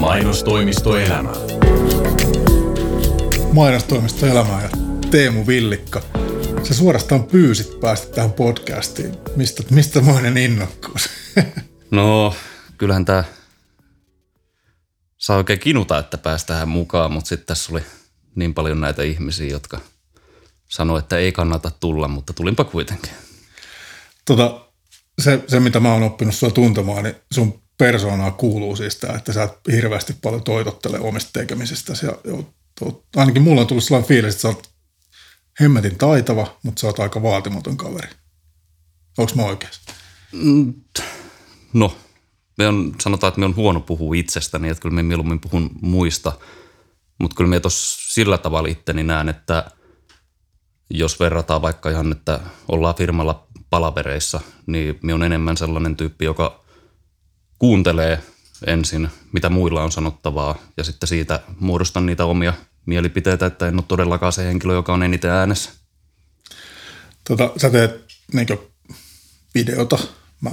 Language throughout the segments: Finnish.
Mainostoimisto Elämä. Mainostoimisto Elämää ja Teemu Villikka. Sä suorastaan pyysit päästä tähän podcastiin. Mistä, mistä moinen innokkuus? No, kyllähän tämä saa oikein kinuta, että päästään mukaan, mutta sitten tässä oli niin paljon näitä ihmisiä, jotka sanoi, että ei kannata tulla, mutta tulinpa kuitenkin. Tota, se, se, mitä mä oon oppinut sua tuntemaan, niin sun persoonaa kuuluu siis tämä, että sä et hirveästi paljon toitottele omista tekemisistä. Ja, ja, ainakin mulla on tullut sellainen fiilis, että sä oot hemmetin taitava, mutta sä oot aika vaatimaton kaveri. Onko mä oikeassa? Mm, no, me on, sanotaan, että me on huono puhua itsestäni, että kyllä me mieluummin puhun muista. Mutta kyllä me tuossa sillä tavalla itteni näen, että jos verrataan vaikka ihan, että ollaan firmalla palavereissa, niin me on enemmän sellainen tyyppi, joka kuuntelee ensin, mitä muilla on sanottavaa, ja sitten siitä muodostan niitä omia mielipiteitä, että en ole todellakaan se henkilö, joka on eniten äänessä. Tota, sä teet niin videota. Mä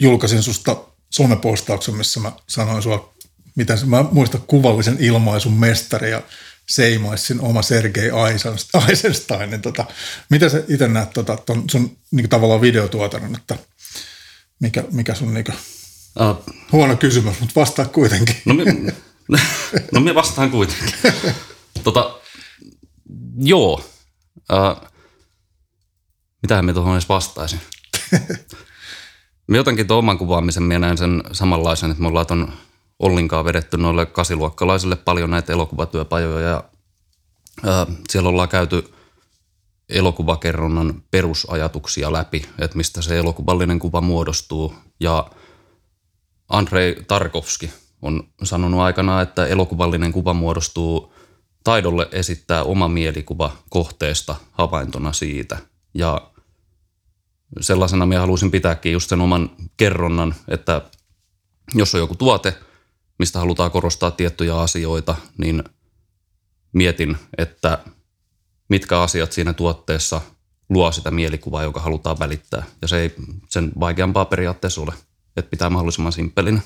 julkaisin susta somepostauksen, missä mä sanoin sua, miten mä muistan kuvallisen ilmaisun mestari ja seimaisin oma Sergei Eisenstein. Niin tota, mitä sä itse näet tota, ton sun niin tavallaan videotuotannon, että mikä, mikä sun niin uh, huono kysymys, mutta vastaa kuitenkin. No, mi, no minä vastaan kuitenkin. tota, joo. Uh, mitähän me tuohon edes vastaisin? Me jotenkin tuon oman kuvaamisen minä näen sen samanlaisen, että me ollaan tuon Ollinkaan vedetty noille kasiluokkalaisille paljon näitä elokuvatyöpajoja ja ää, siellä ollaan käyty elokuvakerronnan perusajatuksia läpi, että mistä se elokuvallinen kuva muodostuu. Ja Andrei Tarkovski on sanonut aikana, että elokuvallinen kuva muodostuu taidolle esittää oma mielikuva kohteesta havaintona siitä. Ja sellaisena minä haluaisin pitääkin just sen oman kerronnan, että jos on joku tuote, mistä halutaan korostaa tiettyjä asioita, niin mietin, että mitkä asiat siinä tuotteessa luo sitä mielikuvaa, joka halutaan välittää. Ja se ei sen vaikeampaa periaatteessa ole, että pitää mahdollisimman simppelinen.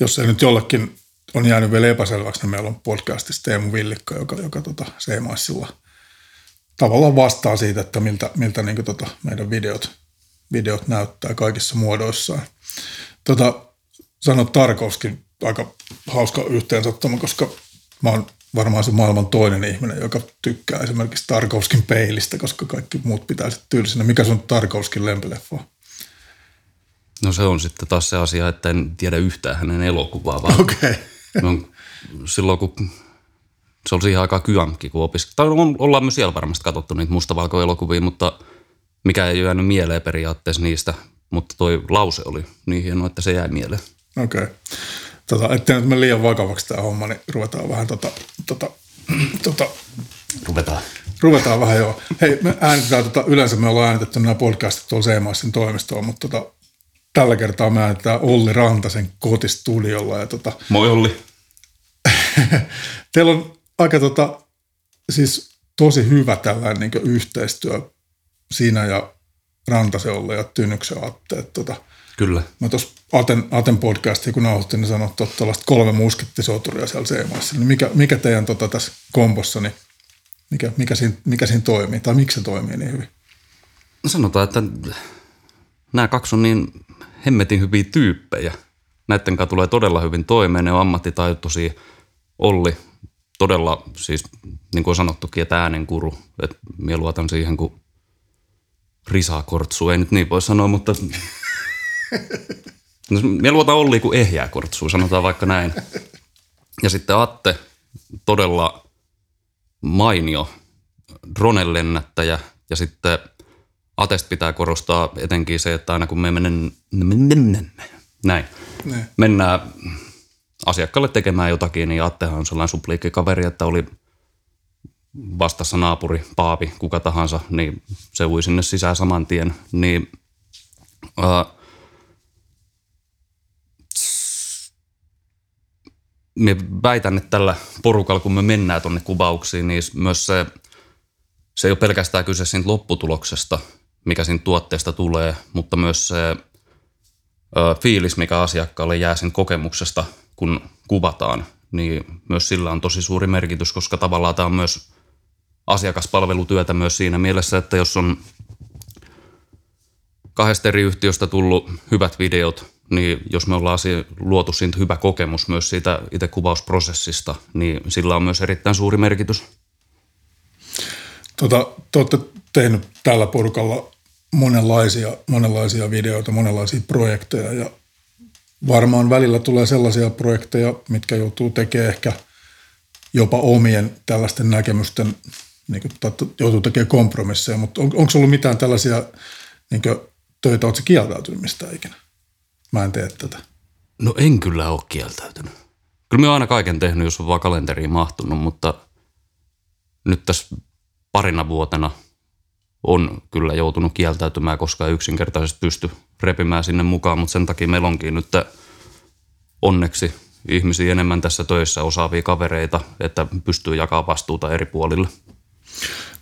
Jos se nyt jollekin on jäänyt vielä epäselväksi, niin meillä on podcastissa Teemu Villikka, joka, joka tota, Seemaissilla tavallaan vastaa siitä, että miltä, miltä niin tota, meidän videot, videot näyttää kaikissa muodoissaan. Tota, sanot Tarkovskin aika hauska yhteensattuma, koska mä oon varmaan se maailman toinen ihminen, joka tykkää esimerkiksi Tarkovskin peilistä, koska kaikki muut pitää sitten tylsinä. Mikä sun Tarkovskin lempileffa No se on sitten taas se asia, että en tiedä yhtään hänen elokuvaa. Vaan. Okay. silloin kun se oli siihen aikaan kyankki, kun opiskelin. Tai ollaan myös siellä varmasti katsottu niitä mustavalkoelokuvia, mutta mikä ei jäänyt mieleen periaatteessa niistä. Mutta toi lause oli niin hieno, että se jäi mieleen. Okei. Okay. Tota, ettei nyt mene liian vakavaksi tämä homma, niin ruvetaan vähän tota, tota, tota Ruvetaan. Ruvetaan vähän joo. Hei, me äänitetään, tota, yleensä me ollaan äänitetty nämä podcastit tuolla Seemaisen toimistoon, mutta tota, tällä kertaa me äänitetään Olli Rantasen kotistudiolla. Ja tota, Moi Olli. teillä on aika tota, siis tosi hyvä tällainen niin yhteistyö siinä ja Rantasen Olli ja Tynyksen Atte. Että, tota, Kyllä. Mä tuossa Aten, Aten podcastia, kun nauhoittiin, niin sanoin, että tällaista kolme muskettisoturia siellä Seemaissa. Niin mikä, mikä teidän tota, tässä kombossa, niin mikä, mikä, siinä, mikä siinä toimii, tai miksi se toimii niin hyvin? No sanotaan, että nämä kaksi on niin hemmetin hyviä tyyppejä. Näiden kanssa tulee todella hyvin toimeen, ne on ammattitaitoisia. Olli todella, siis niin kuin on sanottukin, että äänenkuru. Että minä luotan siihen, kun Risa Kortsu, ei nyt niin voi sanoa, mutta No, me luotan Olli kuin ehjää kortsua, sanotaan vaikka näin. Ja sitten Atte, todella mainio drone-lennättäjä. Ja sitten Atest pitää korostaa etenkin se, että aina kun me menen, näin, ne. mennään asiakkaalle tekemään jotakin, niin Attehan on sellainen supliikkikaveri, että oli vastassa naapuri, paavi, kuka tahansa, niin se ui sinne sisään saman tien. Niin, äh, me väitän, että tällä porukalla, kun me mennään tuonne kuvauksiin, niin myös se, se ei ole pelkästään kyse siitä lopputuloksesta, mikä siinä tuotteesta tulee, mutta myös se ö, fiilis, mikä asiakkaalle jää sen kokemuksesta, kun kuvataan, niin myös sillä on tosi suuri merkitys, koska tavallaan tämä on myös asiakaspalvelutyötä myös siinä mielessä, että jos on kahdesta eri yhtiöstä tullut hyvät videot, niin jos me ollaan luotu siitä hyvä kokemus myös siitä itse kuvausprosessista, niin sillä on myös erittäin suuri merkitys. Tota, te olette tehnyt tällä porukalla monenlaisia, monenlaisia videoita, monenlaisia projekteja ja varmaan välillä tulee sellaisia projekteja, mitkä joutuu tekemään ehkä jopa omien tällaisten näkemysten, niin kuin, joutuu tekemään kompromisseja, mutta on, onko ollut mitään tällaisia niin kuin, töitä, oletko kieltäytynyt mistä ikinä? Mä en tee tätä. No en kyllä ole kieltäytynyt. Kyllä mä oon aina kaiken tehnyt, jos on vaan kalenteriin mahtunut, mutta nyt tässä parina vuotena on kyllä joutunut kieltäytymään, koska ei yksinkertaisesti pysty repimään sinne mukaan, mutta sen takia meillä onkin nyt onneksi ihmisiä enemmän tässä töissä, osaavia kavereita, että pystyy jakamaan vastuuta eri puolille.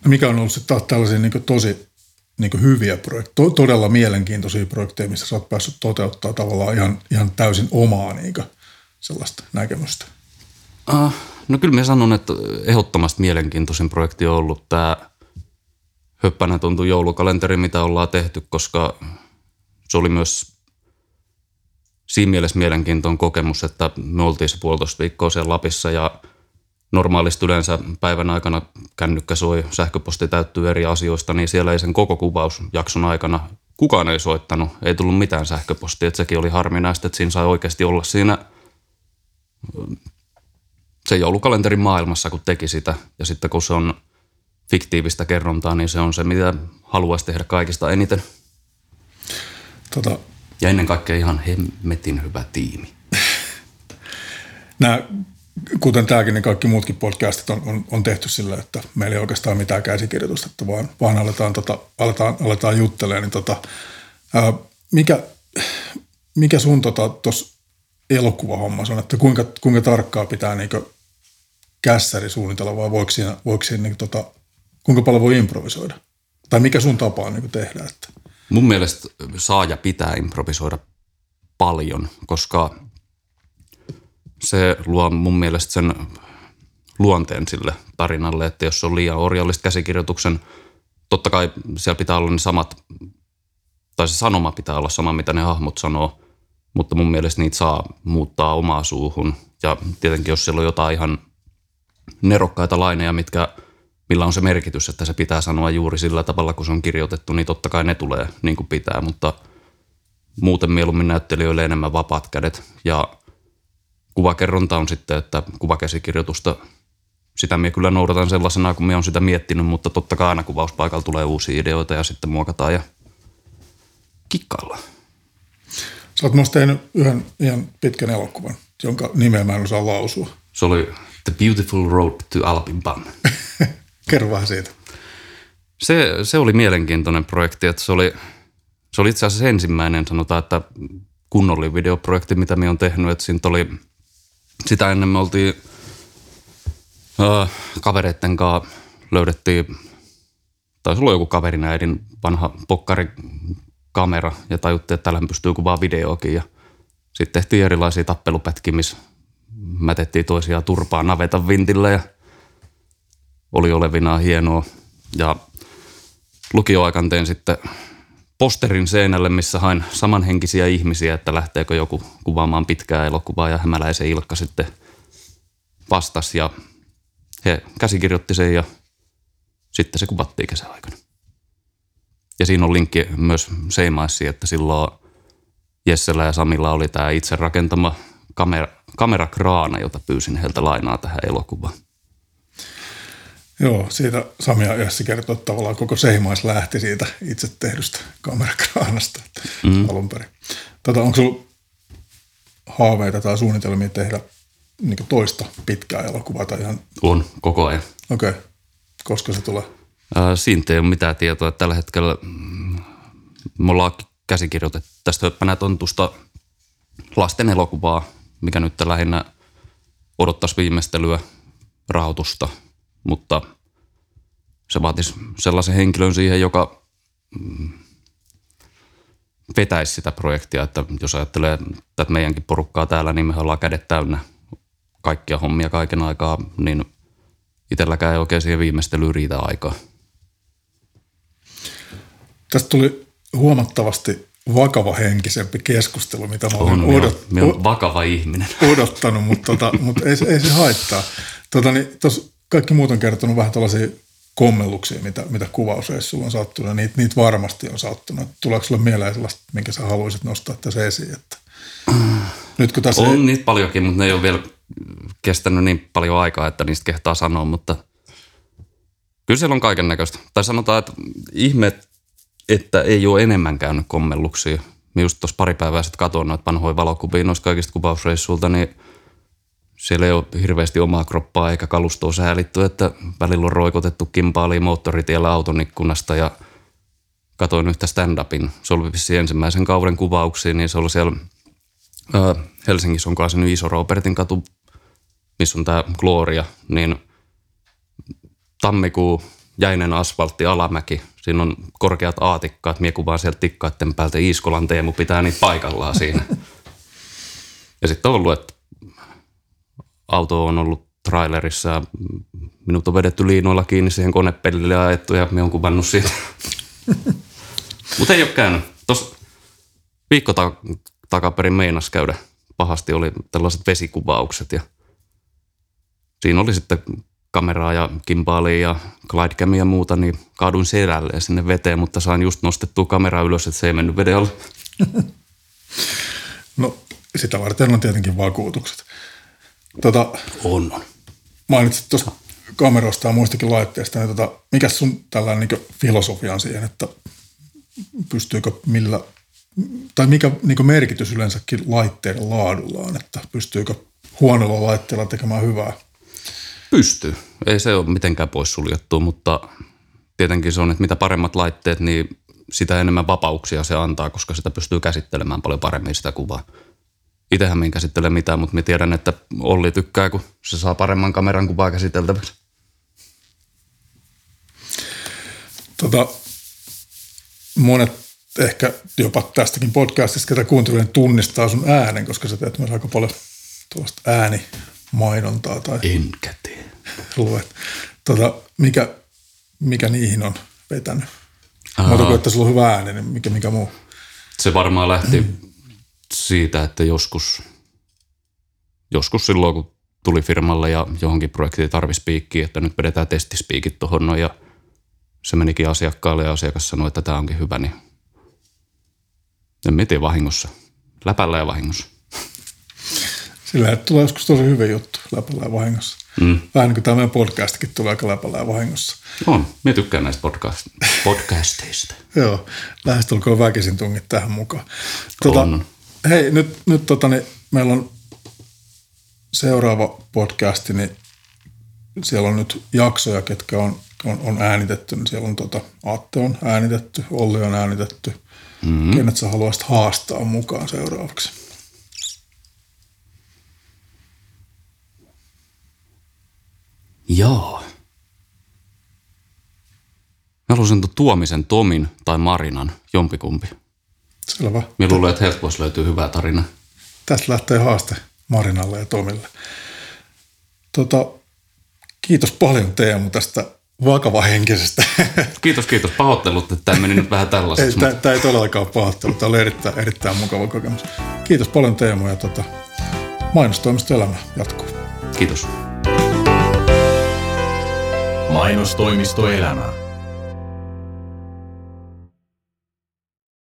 No mikä on ollut sitten taas tällaisia niin tosi niin hyviä projekteja, todella mielenkiintoisia projekteja, missä sä oot päässyt toteuttaa tavallaan ihan, ihan täysin omaa niin sellaista näkemystä? Uh, no kyllä mä sanon, että ehdottomasti mielenkiintoisin projekti on ollut tämä höppänä tuntuu joulukalenteri, mitä ollaan tehty, koska se oli myös siinä mielessä mielenkiintoinen kokemus, että me oltiin se puolitoista viikkoa siellä Lapissa ja normaalisti yleensä päivän aikana kännykkä soi, sähköposti täyttyy eri asioista, niin siellä ei sen koko kuvausjakson aikana kukaan ei soittanut, ei tullut mitään sähköpostia, että sekin oli harminaista, että siinä sai oikeasti olla siinä se joulukalenterin maailmassa, kun teki sitä. Ja sitten kun se on fiktiivistä kerrontaa, niin se on se, mitä haluaisi tehdä kaikista eniten. Tota, ja ennen kaikkea ihan hemmetin hyvä tiimi. Nämä, kuten tämäkin, niin kaikki muutkin podcastit on, on, on tehty sillä, että meillä ei oikeastaan mitään käsikirjoitusta, että vaan, vaan aletaan, tota, aletaan, aletaan juttelemaan. Niin tota, ää, mikä, mikä sun tuossa tota, elokuvahommassa on, että kuinka, kuinka tarkkaa pitää niin kässäri suunnitella vai voiko siinä, voiko siinä niin tota, kuinka paljon voi improvisoida? Tai mikä sun tapa on niin tehdä? Että? Mun mielestä saa ja pitää improvisoida paljon, koska se luo mun mielestä sen luonteen sille tarinalle, että jos on liian orjallista käsikirjoituksen, totta kai siellä pitää olla ne samat, tai se sanoma pitää olla sama, mitä ne hahmot sanoo, mutta mun mielestä niitä saa muuttaa omaa suuhun. Ja tietenkin jos siellä on jotain ihan nerokkaita laineja, mitkä – millä on se merkitys, että se pitää sanoa juuri sillä tavalla, kun se on kirjoitettu, niin totta kai ne tulee niin kuin pitää, mutta muuten mieluummin näyttelijöille enemmän vapaat kädet. Ja kuvakerronta on sitten, että kuvakäsikirjoitusta, sitä minä kyllä noudatan sellaisena, kun minä olen sitä miettinyt, mutta totta kai aina kuvauspaikalla tulee uusia ideoita ja sitten muokataan ja kikkaillaan. Sä oot myös tehnyt yhden ihan pitkän elokuvan, jonka nimeä mä en osaa lausua. Se oli The Beautiful Road to Alpinpan. Kerro vähän siitä. Se, se oli mielenkiintoinen projekti, että se oli, se oli itse asiassa ensimmäinen, sanotaan, että kunnollinen videoprojekti, mitä me on tehnyt. Että siinä oli, sitä ennen me oltiin äh, kavereitten kanssa löydettiin, taisi olla joku kaverin äidin vanha pokkarikamera ja tajuttiin, että tällä pystyy kuvaa videoakin ja sitten tehtiin erilaisia tappelupätkiä, missä mätettiin toisiaan turpaa navetan vintillä ja – oli olevinaan hienoa. Ja lukioaikan tein sitten posterin seinälle, missä hain samanhenkisiä ihmisiä, että lähteekö joku kuvaamaan pitkää elokuvaa ja hämäläisen Ilkka sitten vastasi ja he käsikirjoitti sen ja sitten se kuvattiin kesäaikana. Ja siinä on linkki myös Seimaissi, että silloin Jessellä ja Samilla oli tämä itse rakentama kamera, kamerakraana, jota pyysin heiltä lainaa tähän elokuvaan. Joo, siitä Sami ja Jessi kertoo, että tavallaan koko Seimais lähti siitä itse tehdystä kamerakraanasta mm. alun perin. Tota, onko sinulla haaveita tai suunnitelmia tehdä niin toista pitkää elokuvaa? Tai ihan... On, koko ajan. Okei. Okay. Koska se tulee? Äh, siitä ei ole mitään tietoa. Tällä hetkellä mm, me ollaan käsikirjoitettu tästä höppänä tontusta lasten elokuvaa, mikä nyt lähinnä odottaisi viimeistelyä, rahoitusta – mutta se vaatisi sellaisen henkilön siihen, joka mm, vetäisi sitä projektia. Että jos ajattelee tätä meidänkin porukkaa täällä, niin me ollaan kädet täynnä kaikkia hommia kaiken aikaa, niin itselläkään ei oikein siihen viimeistelyyn riitä aikaa. Tästä tuli huomattavasti vakava henkisempi keskustelu, mitä mä olen odot, vakava ihminen. odottanut, mutta, tota, mutta ei, ei se haittaa. Tota, niin, tos kaikki muut on kertonut vähän tällaisia kommelluksia, mitä, mitä kuvausreissulla on sattunut. Niitä, niitä varmasti on sattunut. Tuleeko sulle mieleen sellaista, minkä sä haluaisit nostaa tässä esiin? Että nyt kun tässä On niitä paljonkin, mutta ne ei ole vielä kestänyt niin paljon aikaa, että niistä kehtaa sanoa, mutta kyllä siellä on kaiken näköistä. Tai sanotaan, että ihme, että ei ole enemmän käynyt kommelluksia. Mä just tuossa pari päivää sitten katsoin noita vanhoja valokuvia noista kaikista kuvausreissuilta, niin siellä ei ole hirveästi omaa kroppaa eikä kalustoa säälitty, että välillä on roikotettu kimpaaliin moottoritiellä auton ikkunasta ja katoin yhtä stand-upin. Se oli ensimmäisen kauden kuvauksia, niin se oli siellä Ö, Helsingissä on kanssa iso Robertin katu, missä on tämä Gloria, niin tammikuu, jäinen asfaltti, alamäki. Siinä on korkeat aatikkaat, mie kuvaan sieltä tikkaiden päältä. Iiskolan Teemu pitää niitä paikallaan siinä. Ja sitten on ollut, että auto on ollut trailerissa ja minut on vedetty liinoilla kiinni siihen konepellille ja ajettu ja me on kuvannut siitä. Mutta ei ole käynyt. Tuossa viikko ta- takaperin meinas käydä pahasti, oli tällaiset vesikuvaukset ja siinä oli sitten kameraa ja kimpaalia ja glidecamia ja muuta, niin kaaduin selälleen sinne veteen, mutta sain just nostettua kameraa ylös, että se ei mennyt veden alle. No, sitä varten on tietenkin vakuutukset. Tota, On, on. mainitsit tuosta kameroista ja muistakin laitteista, niin tota, mikä sun tällainen niin filosofia on siihen, että pystyykö millä, tai mikä niin merkitys yleensäkin laitteiden laadulla on, että pystyykö huonolla laitteella tekemään hyvää? Pystyy. Ei se ole mitenkään poissuljettu, mutta tietenkin se on, että mitä paremmat laitteet, niin sitä enemmän vapauksia se antaa, koska sitä pystyy käsittelemään paljon paremmin sitä kuvaa. Itsehän minä käsittele mitään, mutta mä tiedän, että Olli tykkää, kun se saa paremman kameran kuvaa käsiteltäväksi. Tota, monet ehkä jopa tästäkin podcastista, ketä kuuntelen, tunnistaa sun äänen, koska sä teet myös aika paljon tuollaista äänimainontaa tai Enkä tee. luet. Tota, mikä, mikä niihin on vetänyt? Aa. Muuta kuin, että sulla on hyvä ääni, niin mikä, mikä muu? Se varmaan lähti siitä, että joskus, joskus silloin, kun tuli firmalle ja johonkin projektiin tarvi spiikkiä, että nyt vedetään testispiikit tuohon noin ja se menikin asiakkaalle ja asiakas sanoi, että tämä onkin hyvä, niin en mietin vahingossa. Läpällä ja vahingossa. Sillä tulee joskus tosi hyvä juttu läpällä ja vahingossa. Mm. Vähän niin kuin tämä meidän podcastikin tulee aika läpällä ja vahingossa. On, minä tykkään näistä podcast, podcasteista. Joo, lähestulkoon väkisin tungit tähän mukaan. Tota, On. Hei, nyt, nyt tota, niin meillä on seuraava podcasti, niin siellä on nyt jaksoja, ketkä on, on, on äänitetty. Niin siellä on tota, Atte on äänitetty, Olli on äänitetty. Mm. Kenet sä haluaisit haastaa mukaan seuraavaksi? Joo. Mä haluaisin Tuomisen Tomin tai Marinan, jompikumpi. Selvä. Mä luulen, että heiltä voisi löytyä hyvä tarina. Tästä lähtee haaste Marinalle ja Tomille. Tota, kiitos paljon Teemu tästä vakavahenkisestä. Kiitos, kiitos. Pahoittelut, että tämä meni nyt vähän ei, tällaiseksi. tämä, mutta tämä ei todellakaan ole pahoittelu. Tämä oli erittäin, erittäin mukava kokemus. Kiitos paljon Teemu ja tota, mainostoimisto elämä jatkuu. Kiitos. Mainostoimisto Elämä.